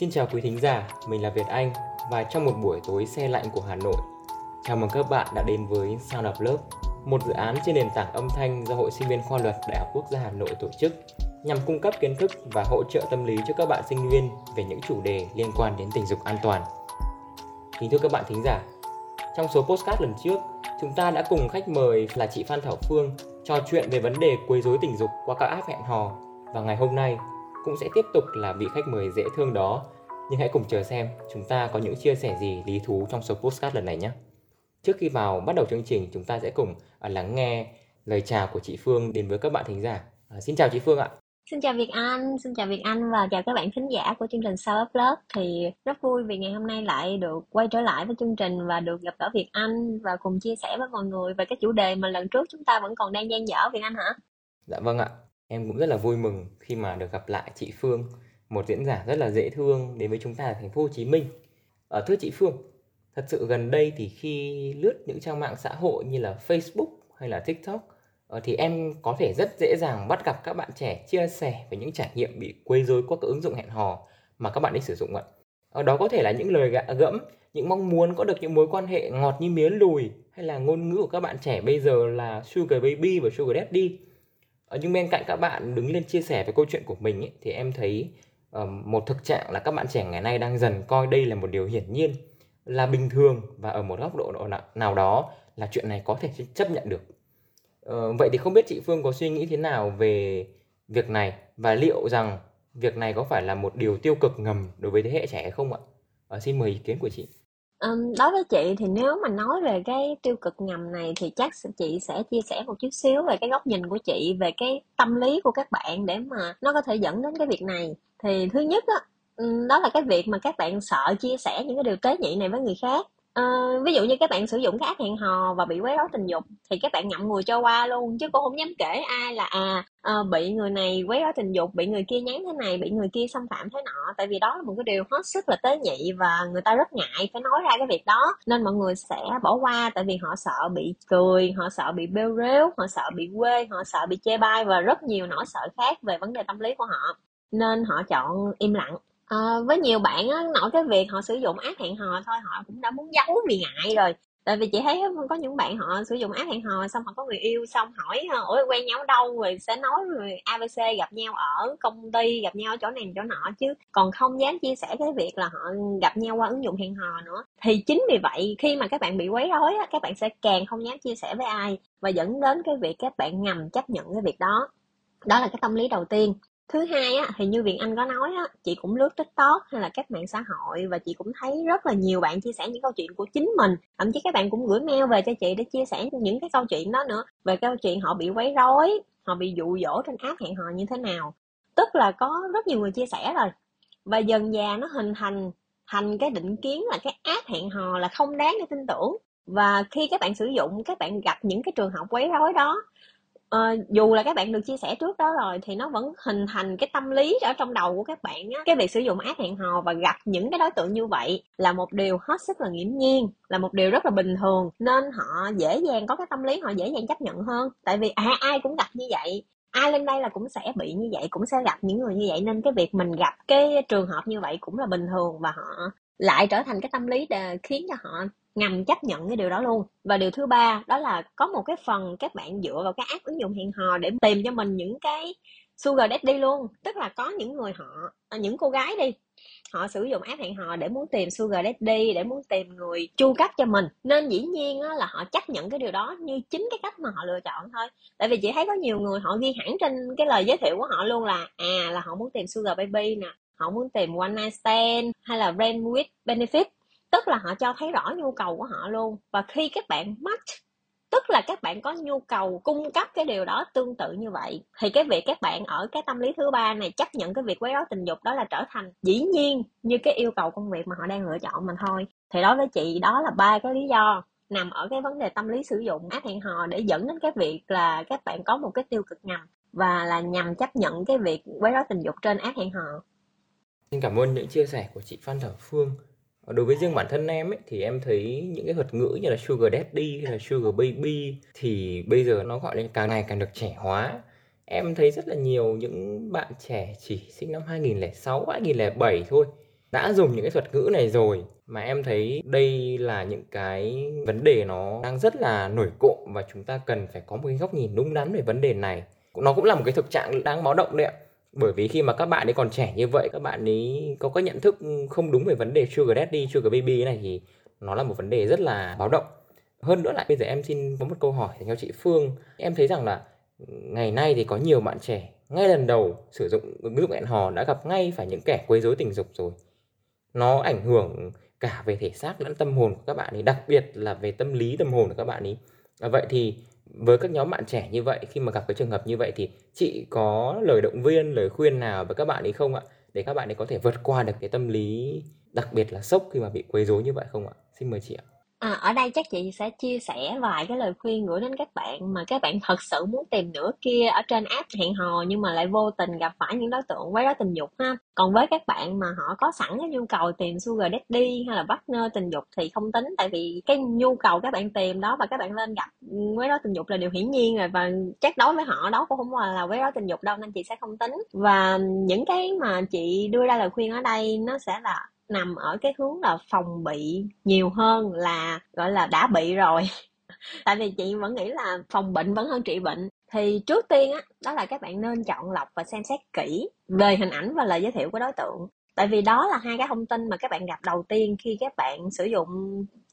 Xin chào quý thính giả, mình là Việt Anh và trong một buổi tối xe lạnh của Hà Nội, chào mừng các bạn đã đến với Sound of Love, một dự án trên nền tảng âm thanh do Hội Sinh viên Khoa luật Đại học Quốc gia Hà Nội tổ chức nhằm cung cấp kiến thức và hỗ trợ tâm lý cho các bạn sinh viên về những chủ đề liên quan đến tình dục an toàn. Kính thưa các bạn thính giả, trong số postcard lần trước, chúng ta đã cùng khách mời là chị Phan Thảo Phương trò chuyện về vấn đề quấy rối tình dục qua các app hẹn hò và ngày hôm nay cũng sẽ tiếp tục là vị khách mời dễ thương đó. Nhưng hãy cùng chờ xem chúng ta có những chia sẻ gì lý thú trong số postcard lần này nhé. Trước khi vào bắt đầu chương trình, chúng ta sẽ cùng à, lắng nghe lời chào của chị Phương đến với các bạn thính giả. À, xin chào chị Phương ạ. Xin chào Việt Anh, xin chào Việt Anh và chào các bạn thính giả của chương trình Sao Up Lớp Thì rất vui vì ngày hôm nay lại được quay trở lại với chương trình và được gặp gỡ Việt Anh và cùng chia sẻ với mọi người về cái chủ đề mà lần trước chúng ta vẫn còn đang dang dở Việt Anh hả? Dạ vâng ạ, em cũng rất là vui mừng khi mà được gặp lại chị Phương, một diễn giả rất là dễ thương đến với chúng ta ở thành phố Hồ Chí Minh. Ở thưa chị Phương, thật sự gần đây thì khi lướt những trang mạng xã hội như là Facebook hay là TikTok ờ, thì em có thể rất dễ dàng bắt gặp các bạn trẻ chia sẻ về những trải nghiệm bị quấy rối qua các ứng dụng hẹn hò mà các bạn ấy sử dụng ạ. Ờ, đó có thể là những lời gạ gẫm, những mong muốn có được những mối quan hệ ngọt như miến lùi hay là ngôn ngữ của các bạn trẻ bây giờ là sugar baby và sugar daddy. Ờ, nhưng bên cạnh các bạn đứng lên chia sẻ về câu chuyện của mình ấy, thì em thấy uh, một thực trạng là các bạn trẻ ngày nay đang dần coi đây là một điều hiển nhiên, là bình thường và ở một góc độ nào đó là chuyện này có thể chấp nhận được ờ, vậy thì không biết chị Phương có suy nghĩ thế nào về việc này và liệu rằng việc này có phải là một điều tiêu cực ngầm đối với thế hệ trẻ không ạ? Ờ, xin mời ý kiến của chị. Um, đối với chị thì nếu mà nói về cái tiêu cực ngầm này thì chắc chị sẽ chia sẻ một chút xíu về cái góc nhìn của chị về cái tâm lý của các bạn để mà nó có thể dẫn đến cái việc này. Thì thứ nhất á đó là cái việc mà các bạn sợ chia sẻ những cái điều tế nhị này với người khác. Ờ, ví dụ như các bạn sử dụng cái app hẹn hò và bị quấy rối tình dục thì các bạn ngậm ngùi cho qua luôn chứ cũng không dám kể ai là à ờ, bị người này quấy rối tình dục bị người kia nhắn thế này bị người kia xâm phạm thế nọ. Tại vì đó là một cái điều hết sức là tế nhị và người ta rất ngại phải nói ra cái việc đó. Nên mọi người sẽ bỏ qua tại vì họ sợ bị cười họ sợ bị bêu rếu họ sợ bị quê họ sợ bị chê bai và rất nhiều nỗi sợ khác về vấn đề tâm lý của họ. Nên họ chọn im lặng. Ờ, với nhiều bạn á, nội cái việc họ sử dụng app hẹn hò thôi họ cũng đã muốn giấu vì ngại rồi. Tại vì chị thấy có những bạn họ sử dụng app hẹn hò xong họ có người yêu xong hỏi ờ, ủa quen nhau đâu? Rồi sẽ nói rồi abc gặp nhau ở công ty gặp nhau ở chỗ này chỗ nọ chứ. Còn không dám chia sẻ cái việc là họ gặp nhau qua ứng dụng hẹn hò nữa. Thì chính vì vậy khi mà các bạn bị quấy rối á, các bạn sẽ càng không dám chia sẻ với ai và dẫn đến cái việc các bạn ngầm chấp nhận cái việc đó. Đó là cái tâm lý đầu tiên thứ hai á, thì như viện anh có nói á, chị cũng lướt tiktok hay là các mạng xã hội và chị cũng thấy rất là nhiều bạn chia sẻ những câu chuyện của chính mình. Thậm chí các bạn cũng gửi mail về cho chị để chia sẻ những cái câu chuyện đó nữa, về câu chuyện họ bị quấy rối, họ bị dụ dỗ trên app hẹn hò như thế nào. Tức là có rất nhiều người chia sẻ rồi. Và dần dà nó hình thành thành cái định kiến là cái app hẹn hò là không đáng để tin tưởng. Và khi các bạn sử dụng, các bạn gặp những cái trường hợp quấy rối đó Ờ, dù là các bạn được chia sẻ trước đó rồi thì nó vẫn hình thành cái tâm lý ở trong đầu của các bạn á. Cái việc sử dụng app hẹn hò và gặp những cái đối tượng như vậy là một điều hết sức là nghiễm nhiên là một điều rất là bình thường nên họ dễ dàng có cái tâm lý họ dễ dàng chấp nhận hơn. Tại vì à ai cũng gặp như vậy ai lên đây là cũng sẽ bị như vậy cũng sẽ gặp những người như vậy nên cái việc mình gặp cái trường hợp như vậy cũng là bình thường và họ lại trở thành cái tâm lý để khiến cho họ ngầm chấp nhận cái điều đó luôn. Và điều thứ ba đó là có một cái phần các bạn dựa vào cái app ứng dụng hẹn hò để tìm cho mình những cái sugar daddy luôn. Tức là có những người họ à, những cô gái đi họ sử dụng app hẹn hò để muốn tìm sugar daddy để muốn tìm người chu cấp cho mình. Nên dĩ nhiên là họ chấp nhận cái điều đó như chính cái cách mà họ lựa chọn thôi. Tại vì chị thấy có nhiều người họ ghi hẳn trên cái lời giới thiệu của họ luôn là à là họ muốn tìm sugar baby nè họ muốn tìm one night stand hay là brand with benefit tức là họ cho thấy rõ nhu cầu của họ luôn. Và khi các bạn match, tức là các bạn có nhu cầu cung cấp cái điều đó tương tự như vậy, thì cái việc các bạn ở cái tâm lý thứ ba này chấp nhận cái việc quấy rối tình dục đó là trở thành dĩ nhiên như cái yêu cầu công việc mà họ đang lựa chọn mình thôi. Thì đối với chị, đó là ba cái lý do nằm ở cái vấn đề tâm lý sử dụng. Ác hẹn hò để dẫn đến cái việc là các bạn có một cái tiêu cực ngầm và là nhằm chấp nhận cái việc quấy rối tình dục trên ác hẹn hò. Xin cảm ơn những chia sẻ của chị Phan Thảo Phương đối với riêng bản thân em ấy, thì em thấy những cái thuật ngữ như là sugar daddy hay là sugar baby thì bây giờ nó gọi là càng ngày càng được trẻ hóa. Em thấy rất là nhiều những bạn trẻ chỉ sinh năm 2006 2007 thôi, đã dùng những cái thuật ngữ này rồi. Mà em thấy đây là những cái vấn đề nó đang rất là nổi cộm và chúng ta cần phải có một cái góc nhìn đúng đắn về vấn đề này. Nó cũng là một cái thực trạng đáng báo động đấy ạ bởi vì khi mà các bạn ấy còn trẻ như vậy, các bạn ấy có cái nhận thức không đúng về vấn đề sugar daddy, sugar baby này thì nó là một vấn đề rất là báo động. Hơn nữa lại, bây giờ em xin có một câu hỏi dành cho chị Phương. Em thấy rằng là ngày nay thì có nhiều bạn trẻ ngay lần đầu sử dụng ứng dụng hẹn hò đã gặp ngay phải những kẻ quấy rối tình dục rồi. Nó ảnh hưởng cả về thể xác lẫn tâm hồn của các bạn ấy, đặc biệt là về tâm lý, tâm hồn của các bạn ấy. À, vậy thì với các nhóm bạn trẻ như vậy, khi mà gặp cái trường hợp như vậy thì chị có lời động viên, lời khuyên nào với các bạn ấy không ạ? Để các bạn ấy có thể vượt qua được cái tâm lý đặc biệt là sốc khi mà bị quấy rối như vậy không ạ? Xin mời chị ạ. À, ở đây chắc chị sẽ chia sẻ vài cái lời khuyên gửi đến các bạn mà các bạn thật sự muốn tìm nửa kia ở trên app hẹn hò nhưng mà lại vô tình gặp phải những đối tượng quấy rối tình dục ha. Còn với các bạn mà họ có sẵn cái nhu cầu tìm sugar daddy hay là partner tình dục thì không tính tại vì cái nhu cầu các bạn tìm đó và các bạn lên gặp quấy rối tình dục là điều hiển nhiên rồi và chắc đối với họ đó cũng không là là quấy rối tình dục đâu nên chị sẽ không tính. Và những cái mà chị đưa ra lời khuyên ở đây nó sẽ là nằm ở cái hướng là phòng bị nhiều hơn là gọi là đã bị rồi. Tại vì chị vẫn nghĩ là phòng bệnh vẫn hơn trị bệnh. Thì trước tiên á đó là các bạn nên chọn lọc và xem xét kỹ về hình ảnh và lời giới thiệu của đối tượng. Tại vì đó là hai cái thông tin mà các bạn gặp đầu tiên khi các bạn sử dụng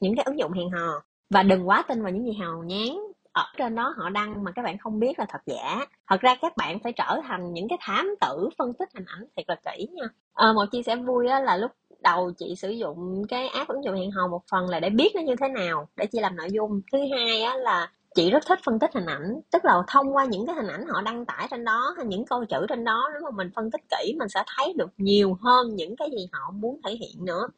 những cái ứng dụng hẹn hò. Và đừng quá tin vào những gì hào nhán ở trên đó họ đăng mà các bạn không biết là thật giả. Thật ra các bạn phải trở thành những cái thám tử phân tích hình ảnh thiệt là kỹ nha. À, một chia sẻ vui á là lúc đầu chị sử dụng cái app ứng dụng hẹn hò một phần là để biết nó như thế nào, để chị làm nội dung. Thứ hai á là chị rất thích phân tích hình ảnh, tức là thông qua những cái hình ảnh họ đăng tải trên đó hay những câu chữ trên đó, nếu mà mình phân tích kỹ mình sẽ thấy được nhiều hơn những cái gì họ muốn thể hiện nữa.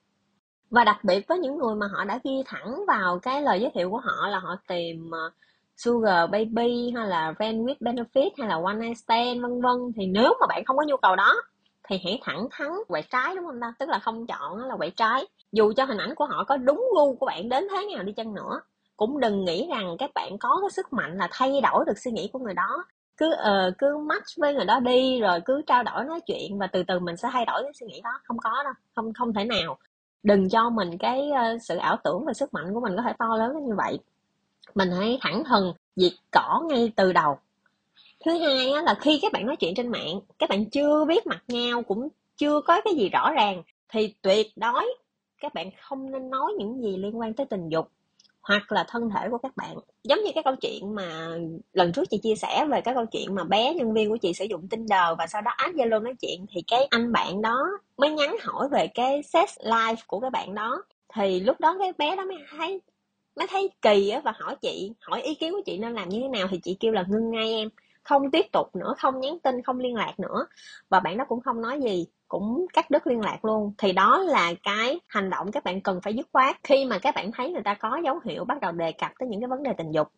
Và đặc biệt với những người mà họ đã ghi thẳng vào cái lời giới thiệu của họ là họ tìm ờ, sugar baby hay là friend with benefit hay là one night stand, vân vân, thì nếu mà bạn không có nhu cầu đó thì hãy thẳng thắn quẹt trái đúng không ta? Tức là không chọn là quẹt trái. Dù cho hình ảnh của họ có đúng gu của bạn đến thế nào đi chăng nữa cũng đừng nghĩ rằng các bạn có cái sức mạnh là thay đổi được suy nghĩ của người đó. Cứ uh, cứ match với người đó đi rồi cứ trao đổi nói chuyện và từ từ mình sẽ thay đổi cái suy nghĩ đó. Không có đâu không không thể nào. Đừng cho mình cái uh, sự ảo tưởng và sức mạnh của mình có thể to lớn như vậy. Mình hãy thẳng thừng diệt cỏ ngay từ đầu thứ hai á, là khi các bạn nói chuyện trên mạng các bạn chưa biết mặt nhau cũng chưa có cái gì rõ ràng thì tuyệt đối các bạn không nên nói những gì liên quan tới tình dục hoặc là thân thể của các bạn. Giống như cái câu chuyện mà lần trước chị chia sẻ về cái câu chuyện mà bé nhân viên của chị sử dụng Tinder và sau đó add Zalo nói chuyện thì cái anh bạn đó mới nhắn hỏi về cái sex life của cái bạn đó. Thì lúc đó cái bé đó mới thấy mới thấy kỳ á và hỏi chị hỏi ý kiến của chị nên làm như thế nào thì chị kêu là ngưng ngay em không tiếp tục nữa không nhắn tin không liên lạc nữa. Và bạn đó cũng không nói gì cũng cắt đứt liên lạc luôn. Thì đó là cái hành động các bạn cần phải dứt khoát khi mà các bạn thấy người ta có dấu hiệu bắt đầu đề cập tới những cái vấn đề tình dục.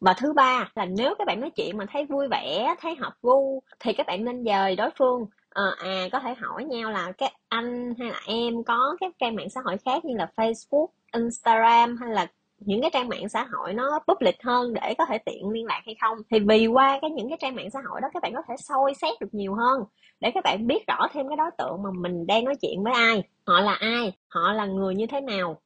Và thứ ba là nếu các bạn nói chuyện mà thấy vui vẻ thấy hợp gu thì các bạn nên dời đối phương à, à có thể hỏi nhau là các anh hay là em có các trang mạng xã hội khác như là facebook instagram hay là những cái trang mạng xã hội nó public hơn để có thể tiện liên lạc hay không? Thì vì qua cái những cái trang mạng xã hội đó, các bạn có thể soi xét được nhiều hơn để các bạn biết rõ thêm cái đối tượng mà mình đang nói chuyện với ai. Họ là ai? Họ là người như thế nào?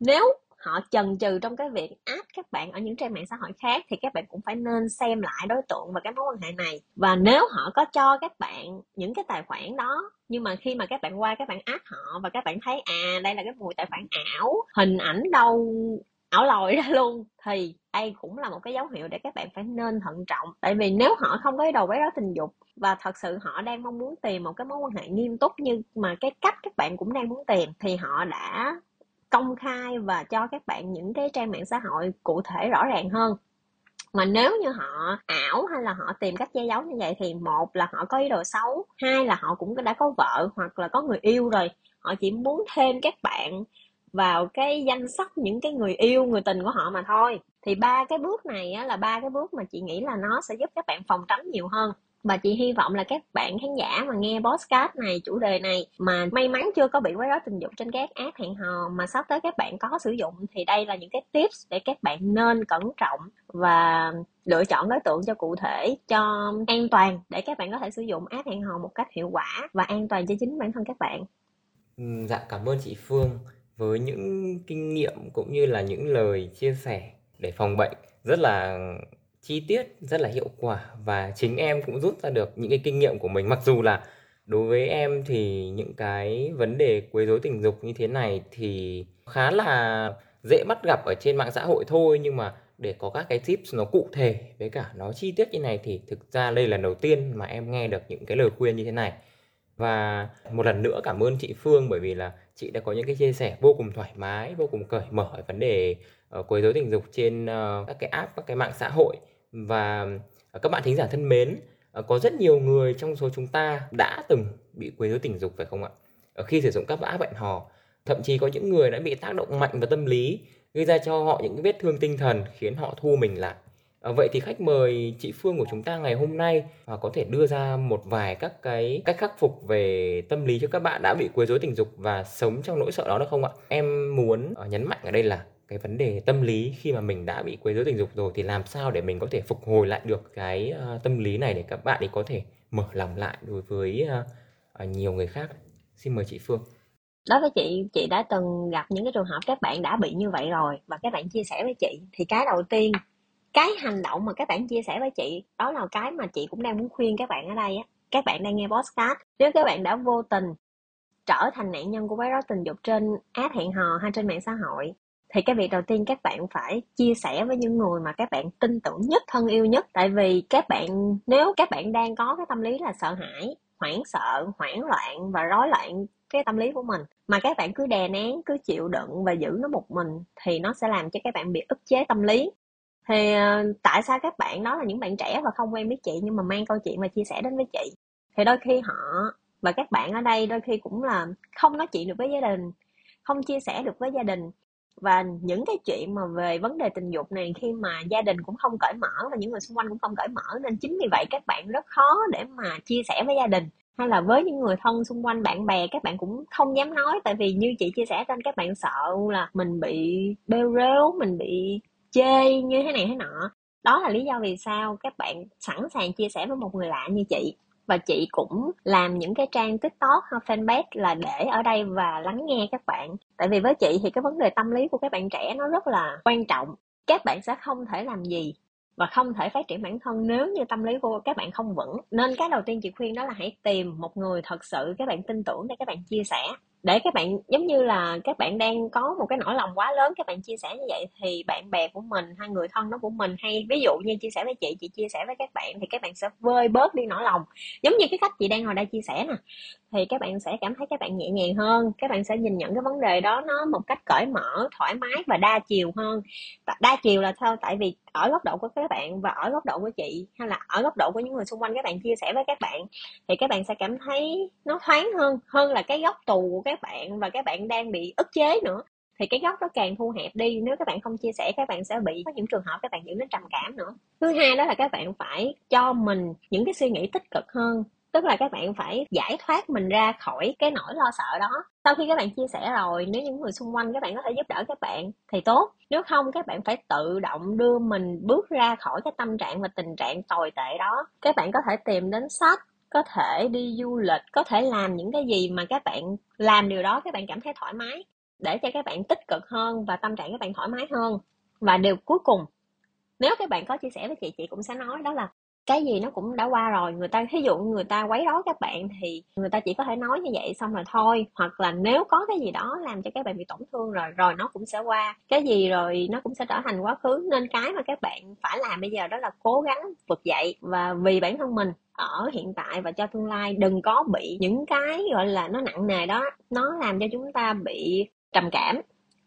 Nếu họ chần chừ trong cái việc áp các bạn ở những trang mạng xã hội khác thì các bạn cũng phải nên xem lại đối tượng và cái mối quan hệ này. Và nếu họ có cho các bạn những cái tài khoản đó, nhưng mà khi mà các bạn qua các bạn áp họ và các bạn thấy à đây là cái mùi tài khoản ảo, hình ảnh đâu ảo lòi ra luôn. Thì đây cũng là một cái dấu hiệu để các bạn phải nên thận trọng. Tại vì nếu họ không có ý đồ quấy rối tình dục và thật sự họ đang mong muốn tìm một cái mối quan hệ nghiêm túc như mà cái cách các bạn cũng đang muốn tìm, thì họ đã công khai và cho các bạn những cái trang mạng xã hội cụ thể rõ ràng hơn. Mà nếu như họ ảo hay là họ tìm cách che giấu như vậy thì một là họ có ý đồ xấu, hai là họ cũng đã có vợ hoặc là có người yêu rồi, họ chỉ muốn thêm các bạn vào cái danh sách những cái người yêu người tình của họ mà thôi. Thì ba cái bước này á, là ba cái bước mà chị nghĩ là nó sẽ giúp các bạn phòng tránh nhiều hơn. Và chị hy vọng là các bạn khán giả mà nghe podcast này chủ đề này mà may mắn chưa có bị quấy rối tình dục trên các app hẹn hò mà sắp tới các bạn có sử dụng thì đây là những cái tips để các bạn nên cẩn trọng và lựa chọn đối tượng cho cụ thể cho an toàn để các bạn có thể sử dụng app hẹn hò một cách hiệu quả và an toàn cho chính bản thân các bạn. Ừ, dạ cảm ơn chị Phương với những kinh nghiệm cũng như là những lời chia sẻ để phòng bệnh rất là chi tiết, rất là hiệu quả và chính em cũng rút ra được những cái kinh nghiệm của mình. Mặc dù là đối với em thì những cái vấn đề quấy rối tình dục như thế này thì khá là dễ bắt gặp ở trên mạng xã hội thôi nhưng mà để có các cái tips nó cụ thể với cả nó chi tiết như này thì thực ra đây là lần đầu tiên mà em nghe được những cái lời khuyên như thế này. Và một lần nữa cảm ơn chị Phương bởi vì là chị đã có những cái chia sẻ vô cùng thoải mái, vô cùng cởi mở về vấn đề uh, quấy rối tình dục trên uh, các cái app, các cái mạng xã hội. Và uh, các bạn thính giả thân mến, uh, có rất nhiều người trong số chúng ta đã từng bị quấy rối tình dục phải không ạ? uh, Khi sử dụng các app hẹn hò, thậm chí có những người đã bị tác động mạnh vào tâm lý, gây ra cho họ những vết thương tinh thần khiến họ thu mình lại. À, vậy thì khách mời chị Phương của chúng ta ngày hôm nay à, có thể đưa ra một vài các cái cách khắc phục về tâm lý cho các bạn đã bị quấy rối tình dục và sống trong nỗi sợ đó được không ạ? Em muốn ờ, nhấn mạnh ở đây là cái vấn đề tâm lý khi mà mình đã bị quấy rối tình dục rồi thì làm sao để mình có thể phục hồi lại được cái ờ, tâm lý này để các bạn ấy có thể mở lòng lại đối với ờ, ờ, nhiều người khác. Xin mời chị Phương. Đối với chị, chị đã từng gặp những cái trường hợp các bạn đã bị như vậy rồi và các bạn chia sẻ với chị thì cái đầu tiên, cái hành động mà các bạn chia sẻ với chị đó là cái mà chị cũng đang muốn khuyên các bạn ở đây á. Các bạn đang nghe podcast, nếu các bạn đã vô tình trở thành nạn nhân của quấy rối tình dục trên app hẹn hò hay trên mạng xã hội thì cái việc đầu tiên các bạn phải chia sẻ với những người mà các bạn tin tưởng nhất, thân yêu nhất tại vì các bạn nếu các bạn đang có cái tâm lý là sợ hãi, hoảng sợ, hoảng loạn và rối loạn cái tâm lý của mình mà các bạn cứ đè nén, cứ chịu đựng và giữ nó một mình thì nó sẽ làm cho các bạn bị ức chế tâm lý. Thì ờ, tại sao các bạn đó là những bạn trẻ và không quen biết chị nhưng mà mang câu chuyện và chia sẻ đến với chị? Thì đôi khi họ và các bạn ở đây đôi khi cũng là không nói chuyện được với gia đình không chia sẻ được với gia đình. Và những cái chuyện mà về vấn đề tình dục này khi mà gia đình cũng không cởi mở và những người xung quanh cũng không cởi mở nên chính vì vậy các bạn rất khó để mà chia sẻ với gia đình. Hay là với những người thân xung quanh bạn bè các bạn cũng không dám nói. Tại vì như chị chia sẻ trên các bạn sợ là mình bị bêu rếu mình bị chê như thế này thế nọ. Đó là lý do vì sao các bạn sẵn sàng chia sẻ với một người lạ như chị. Và chị cũng làm những cái trang tiktok hay fanpage là để ở đây và lắng nghe các bạn. Tại vì với chị thì cái vấn đề tâm lý của các bạn trẻ nó rất là quan trọng. Các bạn sẽ không thể làm gì và không thể phát triển bản thân nếu như tâm lý của các bạn không vững. Nên cái đầu tiên chị khuyên đó là hãy tìm một người thật sự các bạn tin tưởng để các bạn chia sẻ để các bạn, giống như là các bạn đang có một cái nỗi lòng quá lớn, các bạn chia sẻ như vậy thì bạn bè của mình hay người thân đó của mình, hay ví dụ như chia sẻ với chị chị chia sẻ với các bạn, thì các bạn sẽ vơi bớt đi nỗi lòng. Giống như cái cách chị đang ngồi đây chia sẻ nè, thì các bạn sẽ cảm thấy các bạn nhẹ nhàng hơn, các bạn sẽ nhìn nhận cái vấn đề đó nó một cách cởi mở, thoải mái và đa chiều hơn. Đa chiều là sao? Tại vì ở góc độ của các bạn và ở góc độ của chị, hay là ở góc độ của những người xung quanh các bạn chia sẻ với các bạn, thì các bạn sẽ cảm thấy nó thoáng hơn hơn là cái góc tù của các bạn và các bạn đang bị ức chế nữa. Thì cái góc nó càng thu hẹp đi, nếu các bạn không chia sẻ, các bạn sẽ bị có những trường hợp các bạn dẫn đến trầm cảm nữa. Thứ hai đó là các bạn phải cho mình những cái suy nghĩ tích cực hơn tức là các bạn phải giải thoát mình ra khỏi cái nỗi lo sợ đó sau khi các bạn chia sẻ rồi nếu những người xung quanh các bạn có thể giúp đỡ các bạn thì tốt nếu không các bạn phải tự động đưa mình bước ra khỏi cái tâm trạng và tình trạng tồi tệ đó các bạn có thể tìm đến sách có thể đi du lịch có thể làm những cái gì mà các bạn làm điều đó các bạn cảm thấy thoải mái để cho các bạn tích cực hơn và tâm trạng các bạn thoải mái hơn và điều cuối cùng nếu các bạn có chia sẻ với chị chị cũng sẽ nói đó là cái gì nó cũng đã qua rồi. Người ta thí dụ người ta quấy rối các bạn thì người ta chỉ có thể nói như vậy xong rồi thôi. Hoặc là nếu có cái gì đó làm cho các bạn bị tổn thương rồi rồi nó cũng sẽ qua. Cái gì rồi nó cũng sẽ trở thành quá khứ. Nên cái mà các bạn phải làm bây giờ đó là cố gắng vực dậy và vì bản thân mình ở hiện tại và cho tương lai. Đừng có bị những cái gọi là nó nặng nề đó nó làm cho chúng ta bị trầm cảm.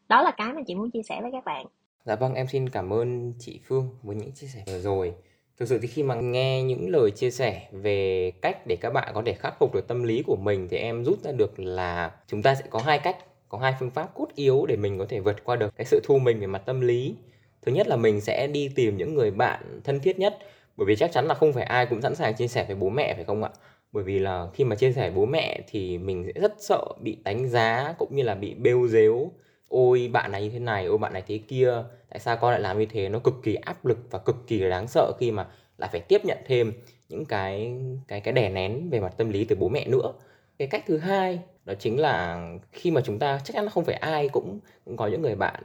Đó là cái mà chị muốn chia sẻ với các bạn. Dạ vâng, em xin cảm ơn chị Phương với những chia sẻ vừa rồi. Thực sự thì khi mà nghe những lời chia sẻ về cách để các bạn có thể khắc phục được tâm lý của mình thì em rút ra được là chúng ta sẽ có hai cách, có hai phương pháp cốt yếu để mình có thể vượt qua được cái sự thu mình về mặt tâm lý. Thứ nhất là mình sẽ đi tìm những người bạn thân thiết nhất bởi vì chắc chắn là không phải ai cũng sẵn sàng chia sẻ với bố mẹ phải không ạ? Bởi vì là khi mà chia sẻ với bố mẹ thì mình sẽ rất sợ bị đánh giá cũng như là bị bêu dếu ôi bạn này như thế này, ôi bạn này thế kia, tại sao con lại làm như thế, nó cực kỳ áp lực và cực kỳ đáng sợ khi mà lại phải tiếp nhận thêm những cái cái cái đè nén về mặt tâm lý từ bố mẹ nữa. Cái cách thứ hai đó chính là khi mà chúng ta chắc chắn là không phải ai cũng, cũng có những người bạn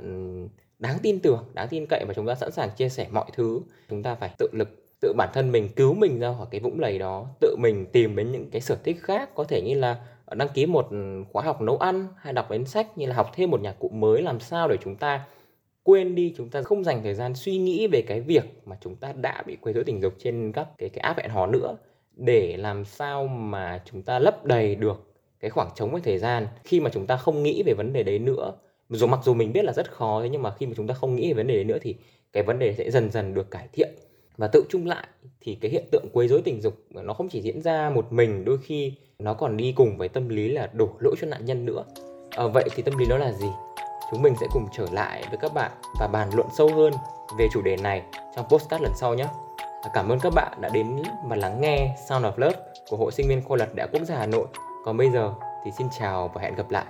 đáng tin tưởng đáng tin cậy và chúng ta sẵn sàng chia sẻ mọi thứ chúng ta phải tự lực tự bản thân mình cứu mình ra khỏi cái vũng lầy đó tự mình tìm đến những cái sở thích khác có thể như là Ờ, đăng ký một khóa học nấu ăn hay đọc đến sách như là học thêm một nhạc cụ mới làm sao để chúng ta quên đi, chúng ta không dành thời gian suy nghĩ về cái việc mà chúng ta đã bị quấy rối tình dục trên các cái cái app hẹn hò nữa để làm sao mà chúng ta lấp đầy được cái khoảng trống về thời gian khi mà chúng ta không nghĩ về vấn đề đấy nữa. Dù mặc dù mình biết là rất khó thế nhưng mà khi mà chúng ta không nghĩ về vấn đề đấy nữa thì cái vấn đề sẽ dần dần được cải thiện và tự chung lại thì cái hiện tượng quấy rối tình dục nó không chỉ diễn ra một mình đôi khi nó còn đi cùng với tâm lý là đổ lỗi cho nạn nhân nữa. À, vậy thì tâm lý đó là gì? Chúng mình sẽ cùng trở lại với các bạn và bàn luận sâu hơn về chủ đề này trong postcard lần sau nhé. Cảm ơn các bạn đã đến và lắng nghe Sound of Love của Hội sinh viên Khoa luật Đại quốc gia Hà Nội. Còn bây giờ thì xin chào và hẹn gặp lại.